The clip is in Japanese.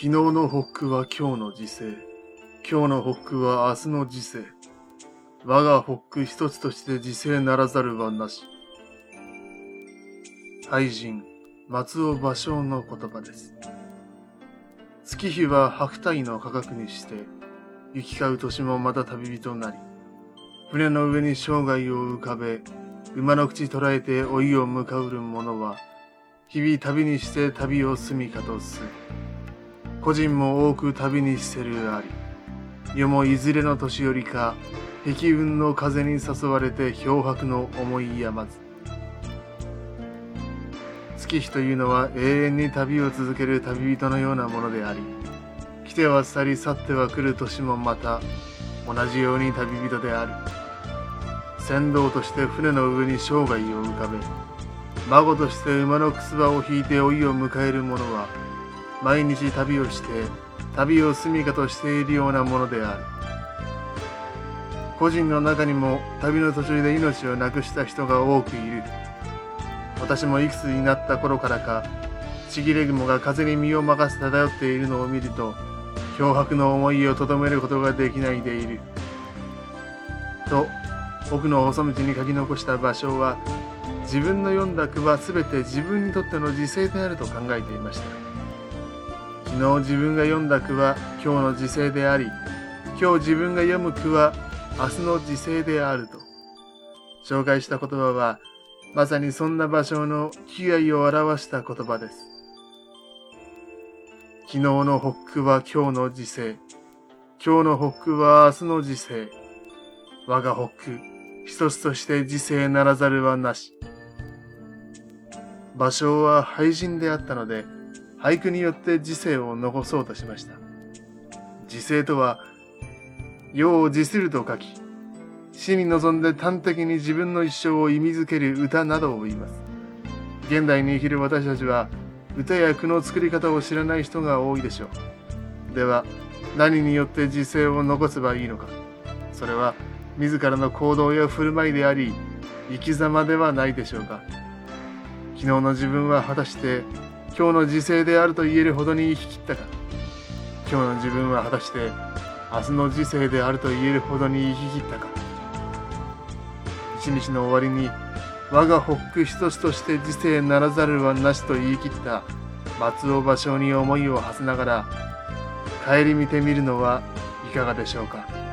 昨日の北区は今日の時世。今日の北区は明日の時世。我が北区一つとして時世ならざるはなし。俳人、松尾芭蕉の言葉です。月日は白帯の価格にして、行き交う年もまた旅人なり、船の上に生涯を浮かべ、馬の口捉えて老いを向かうる者は、日々旅にして旅を住みかとす。個人も多く旅にしてるあり。世もいずれの年寄りか、壁雲の風に誘われて漂白の思いやまず。月日というのは永遠に旅を続ける旅人のようなものであり、来ては去り去っては来る年もまた同じように旅人である。船頭として船の上に生涯を浮かべ、孫として馬のくすばを引いて老いを迎える者は、毎日旅をして、旅を住みかとしているようなものである。個人の中にも旅の途中で命を亡くした人が多くいる。私もいくつになった頃からか、ちぎれ雲が風に身を任せ漂っているのを見ると、漂白の思いをとどめることができないでいる。と、奥の細道に書き残した場所は、自分の読んだ句は全て自分にとっての時勢であると考えていました。昨日自分が読んだ句は今日の時世であり、今日自分が読む句は明日の時世であると。紹介した言葉は、まさにそんな場所の被害を表した言葉です。昨日の北区は今日の時世。今日の北区は明日の時世。我が北区、一つとして時世ならざるはなし。場所は廃人であったので、俳句によって時世を残そうとしました。時世とは、世を辞すると書き、死に臨んで端的に自分の一生を意味づける歌などを言います。現代に生きる私たちは、歌や句の作り方を知らない人が多いでしょう。では、何によって時世を残せばいいのか。それは、自らの行動や振る舞いであり、生き様ではないでしょうか。昨日の自分は果たして今日の時勢であると言えるほどに生き切ったか。今日の自分は果たして明日の時勢であると言えるほどに生き切ったか。一日の終わりに我が北区一つとして時勢ならざるはなしと言い切った松尾芭蕉に思いを馳せながら顧みてみるのはいかがでしょうか。